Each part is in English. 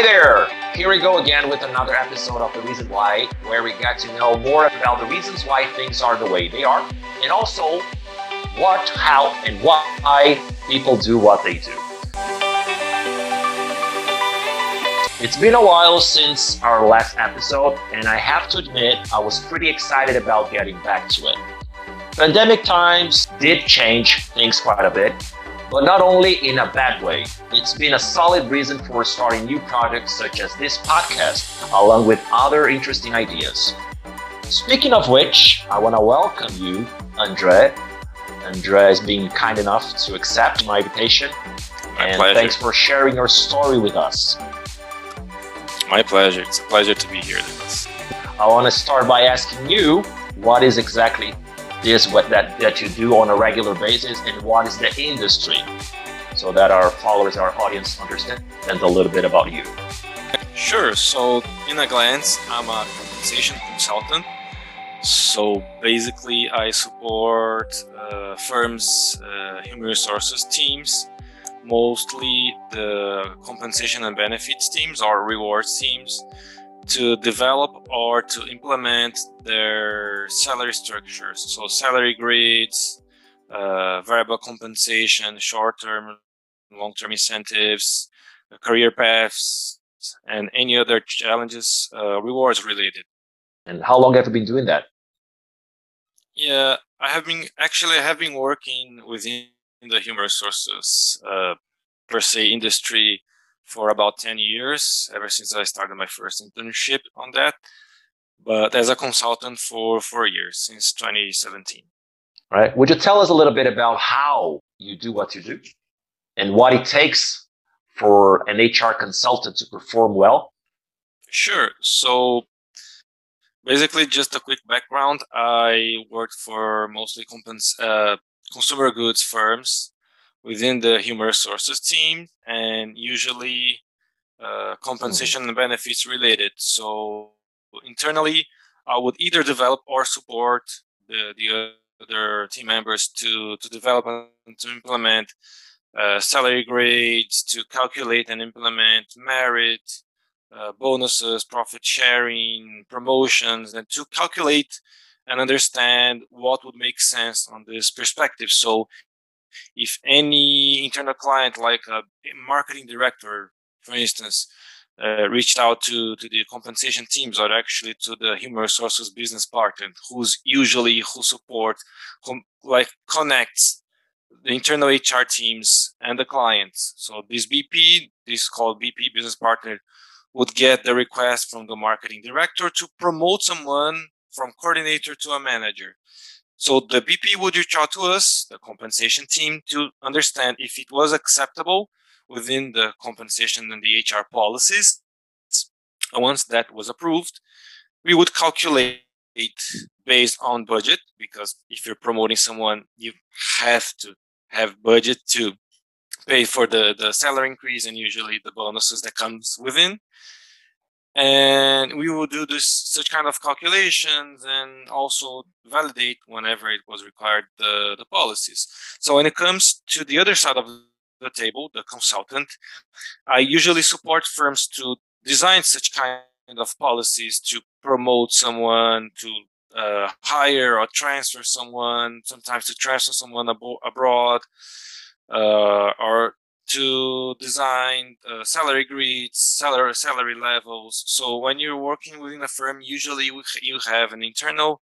Hi there! Here we go again with another episode of The Reason Why, where we get to know more about the reasons why things are the way they are, and also what, how, and why people do what they do. It's been a while since our last episode, and I have to admit, I was pretty excited about getting back to it. Pandemic times did change things quite a bit, but not only in a bad way. It's been a solid reason for starting new projects such as this podcast, along with other interesting ideas. Speaking of which, I want to welcome you, Andre. Andre has been kind enough to accept my invitation. My and pleasure. thanks for sharing your story with us. My pleasure. It's a pleasure to be here, Lucas. I want to start by asking you what is exactly this what that, that you do on a regular basis and what is the industry so that our followers, our audience understand a little bit about you. Sure. So, in a glance, I'm a compensation consultant. So, basically, I support uh, firms' uh, human resources teams, mostly the compensation and benefits teams or rewards teams, to develop or to implement their salary structures. So, salary grids, uh, variable compensation, short term, long term incentives, career paths, and any other challenges, uh, rewards related. And how long have you been doing that? Yeah, I have been actually I have been working within the human resources uh, per se industry for about 10 years, ever since I started my first internship on that. But as a consultant for four years, since 2017. Right? Would you tell us a little bit about how you do what you do and what it takes for an HR consultant to perform well? Sure. So basically, just a quick background. I worked for mostly compens- uh, consumer goods firms within the human resources team, and usually uh, compensation and benefits related. So internally, I would either develop or support the, the other team members to, to develop and to implement uh, salary grades, to calculate and implement merit, uh, bonuses, profit sharing, promotions, and to calculate and understand what would make sense on this perspective. So, if any internal client, like a marketing director, for instance, uh, reached out to, to the compensation teams or actually to the human resources business partner, who's usually who support, who like connects the internal HR teams and the clients. So this BP, this is called BP business partner, would get the request from the marketing director to promote someone from coordinator to a manager. So the BP would reach out to us, the compensation team, to understand if it was acceptable within the compensation and the HR policies. Once that was approved, we would calculate based on budget because if you're promoting someone, you have to have budget to pay for the, the salary increase and usually the bonuses that comes within and we will do this such kind of calculations and also validate whenever it was required the, the policies. So when it comes to the other side of the table the consultant i usually support firms to design such kind of policies to promote someone to uh, hire or transfer someone sometimes to transfer someone abo- abroad uh, or to design uh, salary grids, salary salary levels. So when you're working within a firm, usually you have an internal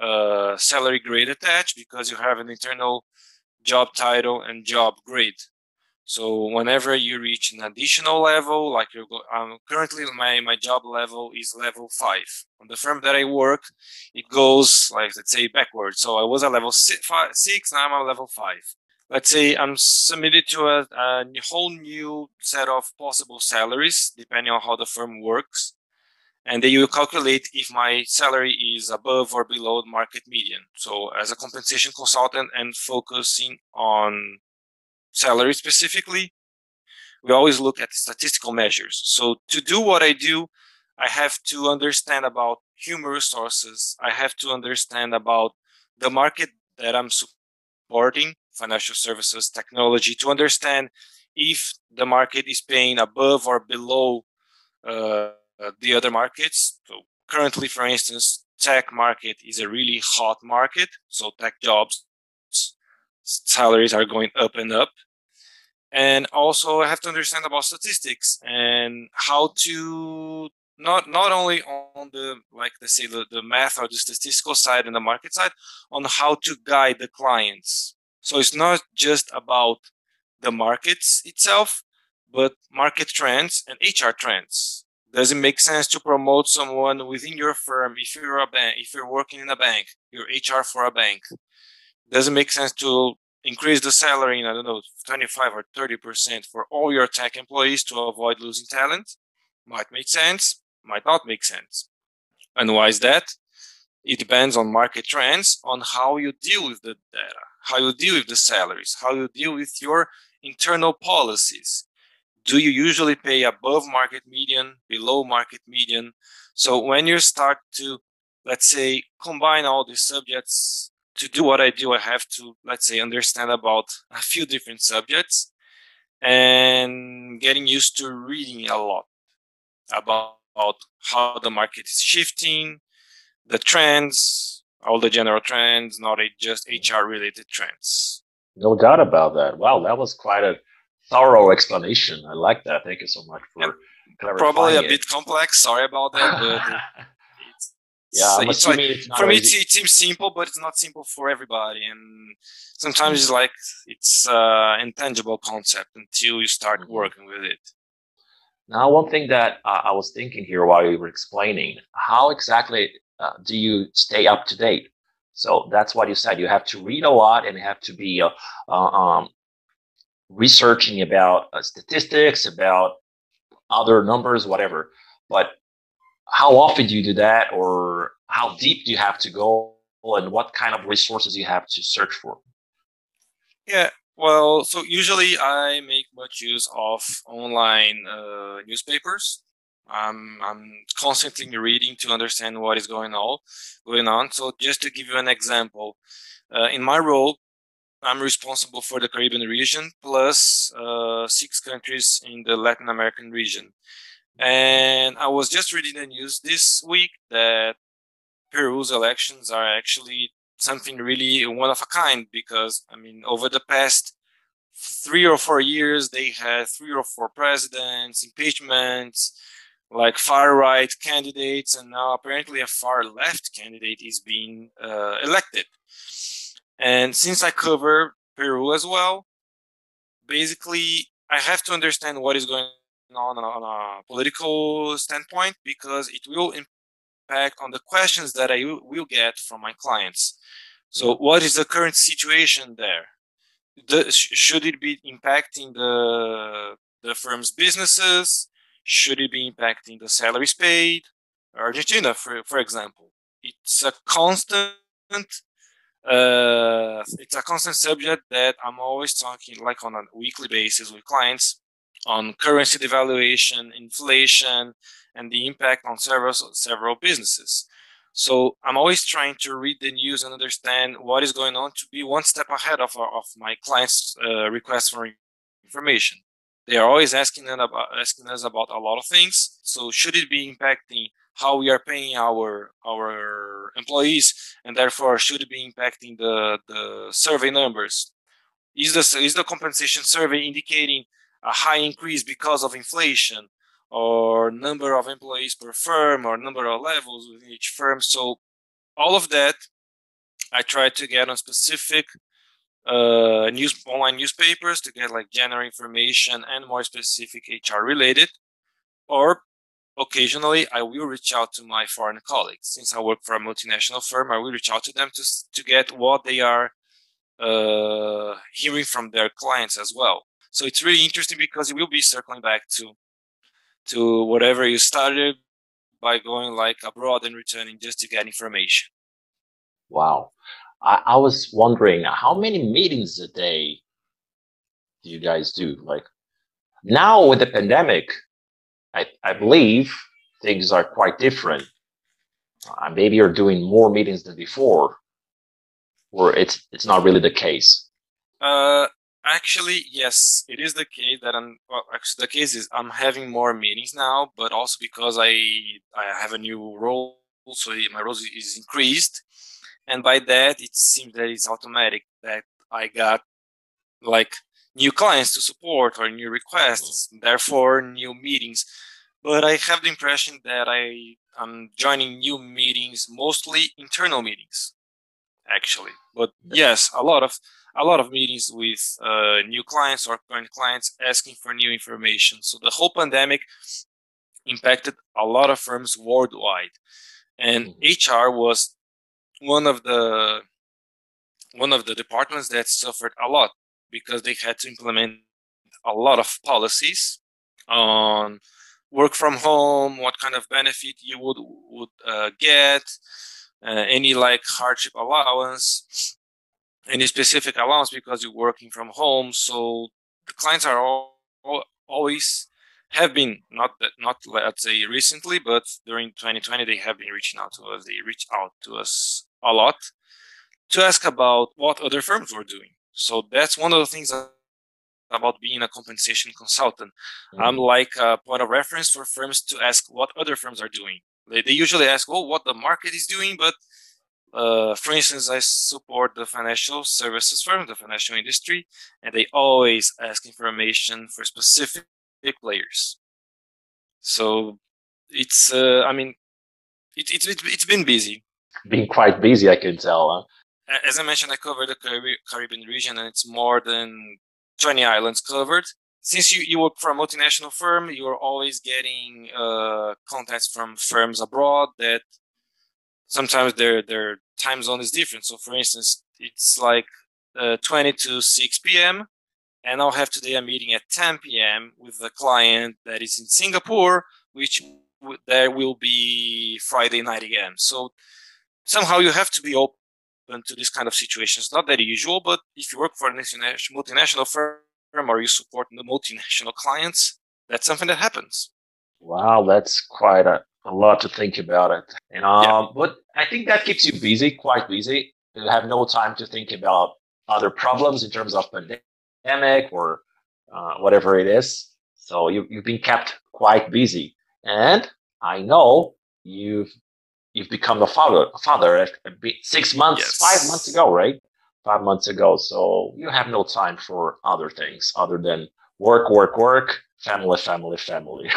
uh, salary grade attached because you have an internal job title and job grade. So whenever you reach an additional level, like you're go- um, currently my my job level is level five. On the firm that I work, it goes like let's say backwards. So I was a level six, five, six now I'm a level five let's say I'm submitted to a, a, whole new set of possible salaries, depending on how the firm works. And then you calculate if my salary is above or below the market median. So, as a compensation consultant and focusing on salary specifically, we always look at statistical measures. So, to do what I do, I have to understand about human resources. I have to understand about the market that I'm supporting financial services technology to understand if the market is paying above or below uh, the other markets. So currently, for instance, tech market is a really hot market. So tech jobs salaries are going up and up. And also I have to understand about statistics and how to not not only on the like let's say the, the math or the statistical side and the market side on how to guide the clients so it's not just about the markets itself but market trends and hr trends does it make sense to promote someone within your firm if you're a bank if you're working in a bank you're hr for a bank does it make sense to increase the salary in i don't know 25 or 30 percent for all your tech employees to avoid losing talent might make sense might not make sense. And why is that? It depends on market trends, on how you deal with the data, how you deal with the salaries, how you deal with your internal policies. Do you usually pay above market median, below market median? So when you start to, let's say, combine all these subjects to do what I do, I have to, let's say, understand about a few different subjects and getting used to reading a lot about about how the market is shifting, the trends, all the general trends, not just HR related trends. No doubt about that. Wow, that was quite a thorough explanation. I like that. Thank you so much for yep. Probably a it. bit complex. Sorry about that, but yeah, it's like, it's for me, it seems simple, but it's not simple for everybody. And sometimes it's like it's uh, intangible concept until you start mm-hmm. working with it. Now, one thing that uh, I was thinking here while you were explaining, how exactly uh, do you stay up to date? So that's what you said. You have to read a lot and have to be uh, uh um, researching about uh, statistics, about other numbers, whatever. But how often do you do that, or how deep do you have to go, and what kind of resources you have to search for? Yeah, well, so usually I make much use of online uh, newspapers. I'm I'm constantly reading to understand what is going on. Going on. So just to give you an example, uh, in my role, I'm responsible for the Caribbean region plus uh, six countries in the Latin American region. And I was just reading the news this week that Peru's elections are actually something really one of a kind because I mean over the past three or four years they had three or four presidents, impeachments, like far right candidates, and now apparently a far left candidate is being uh, elected. And since I cover Peru as well, basically I have to understand what is going on on a political standpoint because it will impact on the questions that I will get from my clients. So, what is the current situation there? The, should it be impacting the the firm's businesses? Should it be impacting the salaries paid? Argentina, for for example, it's a constant. Uh, it's a constant subject that I'm always talking like on a weekly basis with clients on currency devaluation, inflation, and the impact on several several businesses. So I'm always trying to read the news and understand what is going on to be one step ahead of of my clients' uh, requests for information. They are always asking about asking us about a lot of things. So should it be impacting how we are paying our our employees, and therefore should it be impacting the the survey numbers? Is the is the compensation survey indicating a high increase because of inflation or number of employees per firm or number of levels within each firm so all of that i try to get on specific uh, news online newspapers to get like general information and more specific hr related or occasionally i will reach out to my foreign colleagues since i work for a multinational firm i will reach out to them to, to get what they are uh, hearing from their clients as well so it's really interesting because it will be circling back to to whatever you started by going like abroad and returning just to get information. Wow. I, I was wondering how many meetings a day do you guys do? Like now with the pandemic, I, I believe things are quite different. Uh, maybe you're doing more meetings than before, or it's it's not really the case. Uh, Actually, yes, it is the case that I'm. Well, actually, the case is I'm having more meetings now, but also because I I have a new role, so my role is increased, and by that it seems that it's automatic that I got like new clients to support or new requests, therefore new meetings. But I have the impression that I am joining new meetings, mostly internal meetings, actually. But yes, a lot of a lot of meetings with uh, new clients or current clients asking for new information. So the whole pandemic impacted a lot of firms worldwide, and mm-hmm. HR was one of the one of the departments that suffered a lot because they had to implement a lot of policies on work from home, what kind of benefit you would would uh, get, uh, any like hardship allowance, any specific allowance because you're working from home. So the clients are all, all, always have been not not let's say recently, but during 2020 they have been reaching out to us. They reach out to us a lot to ask about what other firms were doing. So that's one of the things about being a compensation consultant. Mm-hmm. I'm like a point of reference for firms to ask what other firms are doing. They, they usually ask, "Oh, what the market is doing," but uh, for instance, I support the financial services firm, the financial industry, and they always ask information for specific players. So it's, uh, I mean, it, it, it, it's been busy. Been quite busy, I can tell. Huh? as I mentioned, I covered the Caribbean region, and it's more than 20 islands covered. Since you, you work for a multinational firm, you're always getting uh, contacts from firms abroad that sometimes their their time zone is different. So, for instance, it's like uh, 20 to 6 p.m., and I'll have today a meeting at 10 p.m. with a client that is in Singapore, which w- there will be Friday night again. So somehow you have to be open to this kind of situations. Not that usual, but if you work for a multinational firm or you support the multinational clients, that's something that happens. Wow, that's quite a, a lot to think about it. And um, yeah. but I think that keeps you busy, quite busy. You have no time to think about other problems in terms of pandemic or uh, whatever it is. So you, you've been kept quite busy. And I know you've you've become a father, a father uh, six months, yes. five months ago, right? Five months ago. So you have no time for other things other than work, work, work, family, family, family.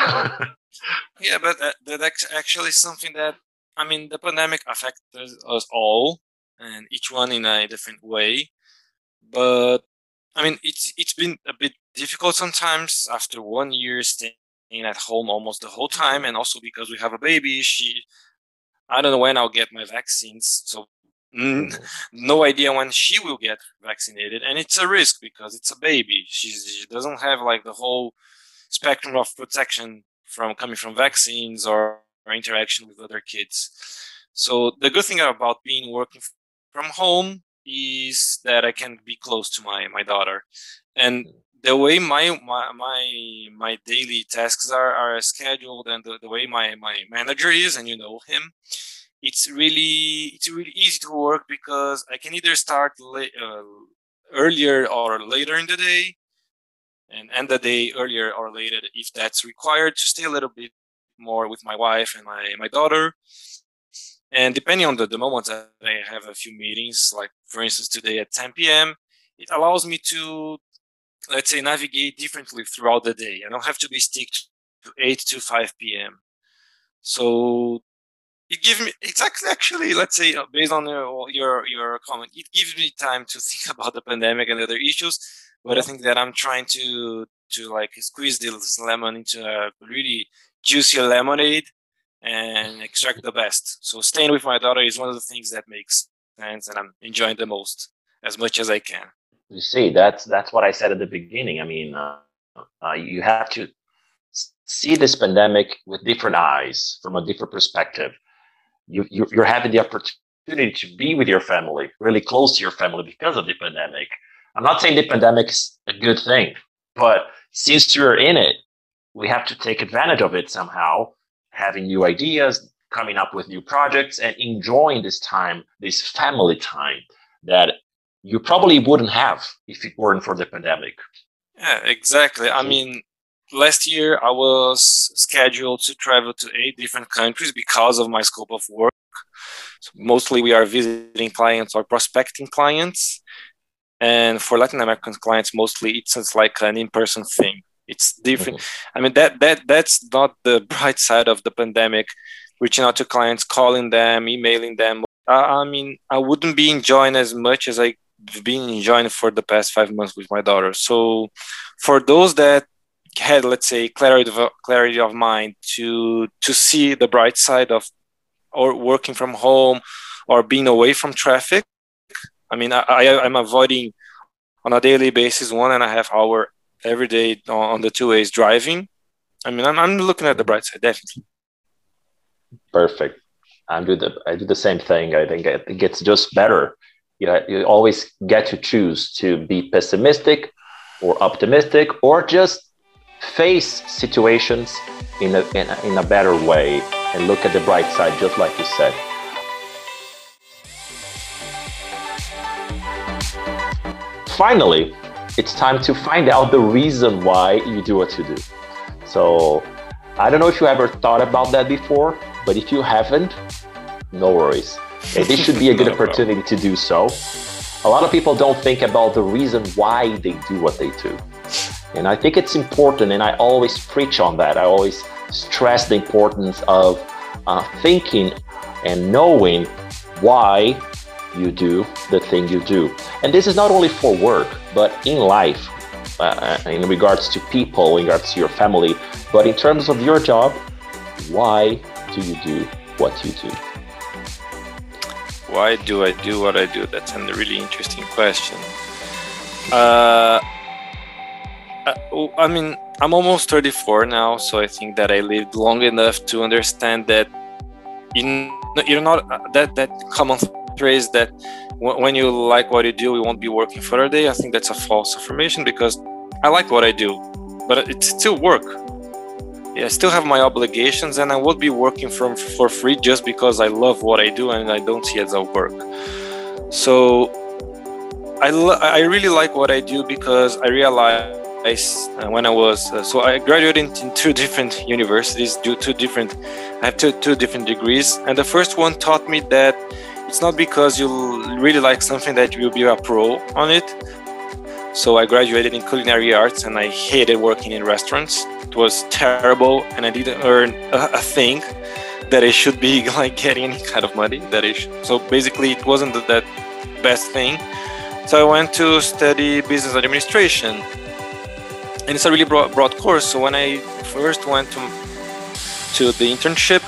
yeah, but that, that's actually something that I mean, the pandemic affected us all, and each one in a different way. But I mean, it's it's been a bit difficult sometimes after one year staying at home almost the whole time, and also because we have a baby, she I don't know when I'll get my vaccines. So mm, no idea when she will get vaccinated, and it's a risk because it's a baby. She's, she doesn't have like the whole spectrum of protection from coming from vaccines or, or interaction with other kids. So the good thing about being working from home is that I can be close to my my daughter, and the way my my my, my daily tasks are, are scheduled and the, the way my, my manager is and you know him it's really it's really easy to work because i can either start uh, earlier or later in the day and end the day earlier or later if that's required to stay a little bit more with my wife and my, my daughter. And depending on the, the moments that i have a few meetings like for instance today at 10 p.m it allows me to let's say navigate differently throughout the day. I don't have to be stick to 8 to 5 p.m. So it gives me exactly actually let's say uh, based on your, your your comment it gives me time to think about the pandemic and other issues but i think that i'm trying to to like squeeze this lemon into a really juicy lemonade and extract the best so staying with my daughter is one of the things that makes sense and i'm enjoying the most as much as i can you see, that's that's what I said at the beginning. I mean, uh, uh, you have to see this pandemic with different eyes, from a different perspective. You, you you're having the opportunity to be with your family, really close to your family because of the pandemic. I'm not saying the pandemic is a good thing, but since you're in it, we have to take advantage of it somehow, having new ideas, coming up with new projects, and enjoying this time, this family time that you probably wouldn't have if it weren't for the pandemic. Yeah, exactly. I mean, last year I was scheduled to travel to eight different countries because of my scope of work. So mostly we are visiting clients or prospecting clients. And for Latin American clients, mostly it's, like an in-person thing. It's different. Mm-hmm. I mean, that that that's not the bright side of the pandemic. Reaching out to clients, calling them, emailing them. I mean, I wouldn't be enjoying as much as I've been enjoying for the past five months with my daughter. So, for those that had, let's say, clarity of, clarity of mind to to see the bright side of or working from home or being away from traffic. I mean, I, I, am avoiding on a daily basis one and a half hour every day on the two ways driving. I mean, I'm, I'm looking at the bright side, definitely. Perfect. I do the I do the same thing. I think it gets just better. You know, you always get to choose to be pessimistic or optimistic or just face situations in a, in a, in a better way and look at the bright side, just like you said. Finally, it's time to find out the reason why you do what you do. So, I don't know if you ever thought about that before, but if you haven't, no worries. This should be a good opportunity to do so. A lot of people don't think about the reason why they do what they do. And I think it's important, and I always preach on that. I always stress the importance of uh, thinking and knowing why you do the thing you do. And this is not only for work, but in life, uh, uh, in regards to people, in regards to your family, but in terms of your job, why do you do what you do? Why do I do what I do? That's a really interesting question. Uh, uh, I mean, I'm almost 34 now, so I think that I lived long enough to understand that you you're not uh, that that common phrase that when you like what you do, you won't be working for a day. I think that's a false affirmation because I like what I do, but it's still work. I still have my obligations, and I won't be working from for free just because I love what I do and I don't see it as a work. So I, I really like what I do because I realize uh, when I was uh, so I graduated in two different universities, do two different. I have two two different degrees, and the first one taught me that it's not because you really like something that you'll be a pro on it. So I graduated in culinary arts, and I hated working in restaurants. It was terrible, and I didn't earn a, a thing that I should be like getting any kind of money. That is so basically it wasn't that best thing. So I went to study business administration and it's a really broad, broad course. So when I first went to to the internship,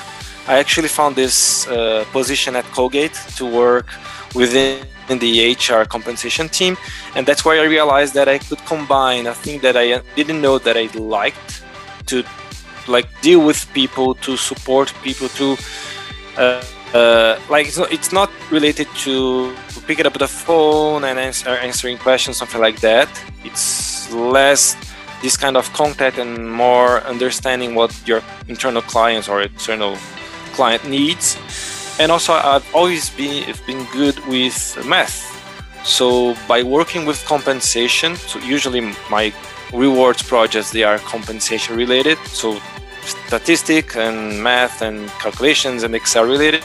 I actually found this uh, position at Colgate to work within the HR compensation team, and that's where I realized that I could combine a thing that I didn't know that I liked to like deal with people, to support people, to uh, uh, like it's not, it's not related to picking up the phone and answer, answering questions, something like that. It's less this kind of contact and more understanding what your internal clients or external client needs. And also, I've always been been good with math. So by working with compensation, so usually my rewards projects they are compensation related. So statistic and math and calculations and Excel related.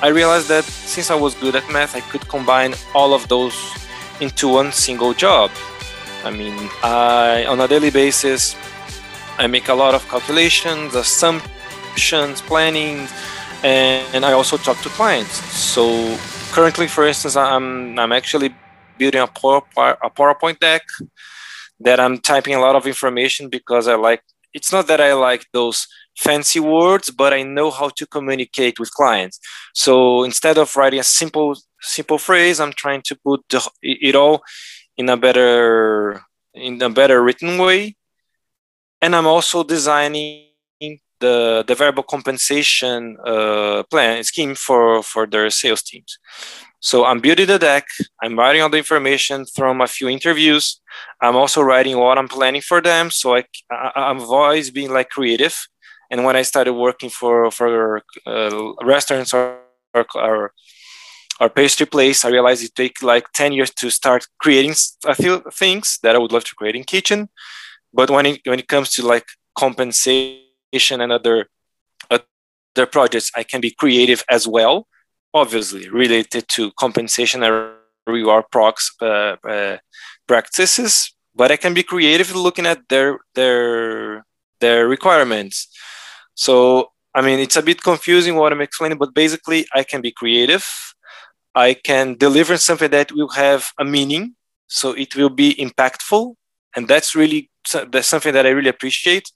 I realized that since I was good at math, I could combine all of those into one single job. I mean, I on a daily basis, I make a lot of calculations, assumptions, planning, and, I also talk to clients. So currently, for instance, I'm I'm actually building a PowerPoint deck that I'm typing a lot of information because I like. It's not that I like those fancy words, but I know how to communicate with clients. So instead of writing a simple simple phrase, I'm trying to put the, it all in a better in a better written way and i'm also designing the, the variable compensation uh, plan scheme for, for their sales teams. So I'm building the deck. I'm writing all the information from a few interviews. I'm also writing what I'm planning for them. So I, I, am always being like creative. And when I started working for for uh, restaurants or, or, or pastry place. I realized it take like 10 years to start creating a few things that I would love to create in kitchen. But when it, when it comes to like compensation and other, other projects, I can be creative as well, obviously related to compensation and reward procs, uh, uh, practices, but I can be creative looking at their, their, their requirements. So, I mean, it's a bit confusing what I'm explaining, but basically I can be creative I can deliver something that will have a meaning, so it will be impactful, and that's really that's something that I really appreciate.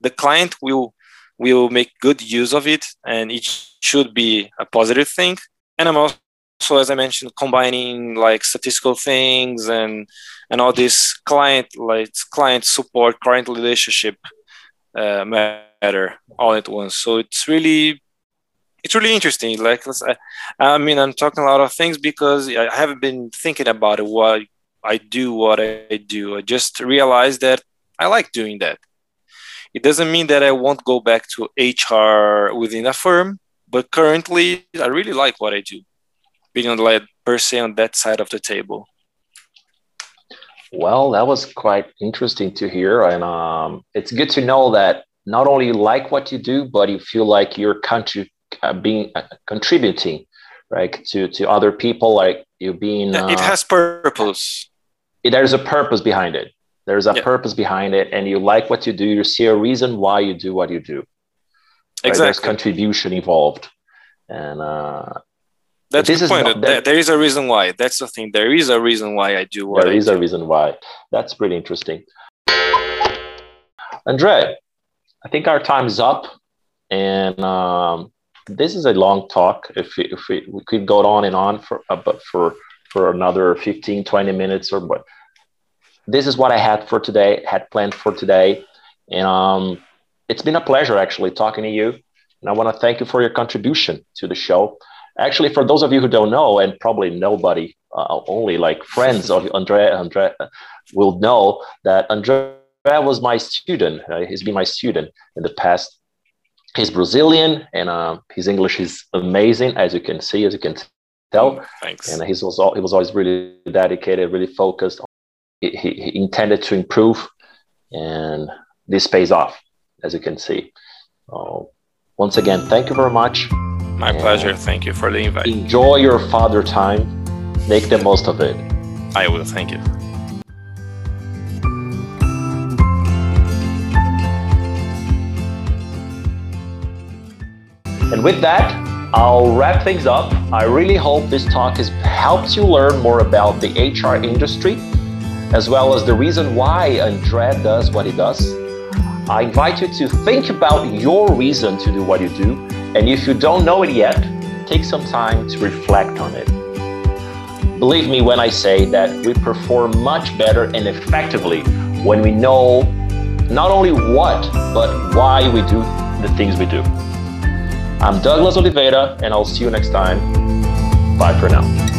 The client will will make good use of it, and it should be a positive thing. And I'm also, as I mentioned, combining like statistical things and and all this client like client support, client relationship uh, matter all at once. So it's really it's really interesting. Like, I mean, I'm talking a lot of things because I haven't been thinking about it. Why I do what I do. I just realized that I like doing that. It doesn't mean that I won't go back to HR within a firm, but currently I really like what I do, being on like per se on that side of the table. Well, that was quite interesting to hear, and um, it's good to know that not only you like what you do, but you feel like you're country uh, being uh, contributing right to to other people like you being yeah, it uh, has purpose it, there's a purpose behind it there's a yeah. purpose behind it and you like what you do you see a reason why you do what you do right? exactly there's contribution involved and uh that's this the point. Not, that, there is a reason why. That's the thing. There is a reason why I do what There I is do. a reason why. That's pretty interesting. Andre, I think our time is up, and um, this is a long talk. If we, if we, we could go on and on for uh, but for for another 15, 20 minutes or what. This is what I had for today, had planned for today. And um, it's been a pleasure actually talking to you. And I want to thank you for your contribution to the show. Actually, for those of you who don't know, and probably nobody, uh, only like friends of Andre, Andre will know that Andre was my student. Uh, he's been my student in the past he's Brazilian and uh, his English is amazing, as you can see, as you can tell. Thanks. And he was he was always really dedicated, really focused. He, he, intended to improve, and this pays off, as you can see. So, once again, thank you very much. My pleasure. Thank you for the invite. Enjoy your father time. Make the most of it. I will. Thank you. And with that, I'll wrap things up. I really hope this talk has helped you learn more about the HR industry, as well as the reason why Andre does what he does. I invite you to think about your reason to do what you do. And if you don't know it yet, take some time to reflect on it. Believe me when I say that we perform much better and effectively when we know not only what, but why we do the things we do. I'm Douglas Oliveira, and I'll see you next time. Bye for now.